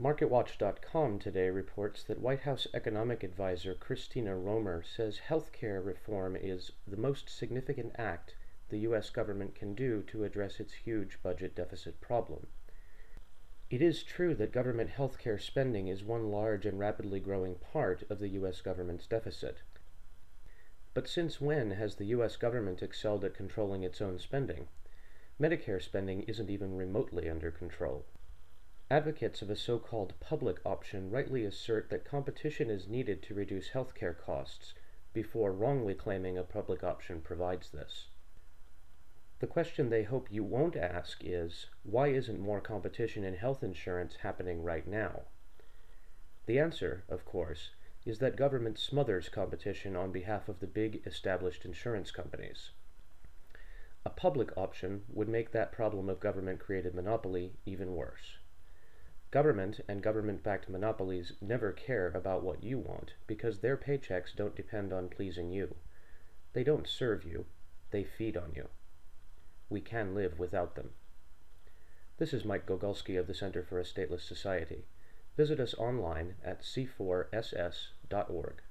MarketWatch.com today reports that White House economic advisor Christina Romer says healthcare reform is the most significant act the U.S. government can do to address its huge budget deficit problem. It is true that government healthcare spending is one large and rapidly growing part of the U.S. government's deficit. But since when has the U.S. government excelled at controlling its own spending? Medicare spending isn't even remotely under control. Advocates of a so-called public option rightly assert that competition is needed to reduce healthcare costs, before wrongly claiming a public option provides this. The question they hope you won't ask is, why isn't more competition in health insurance happening right now? The answer, of course, is that government smothers competition on behalf of the big established insurance companies. A public option would make that problem of government created monopoly even worse. Government and government backed monopolies never care about what you want because their paychecks don't depend on pleasing you. They don't serve you, they feed on you. We can live without them. This is Mike Gogulski of the Center for a Stateless Society. Visit us online at c4ss.org.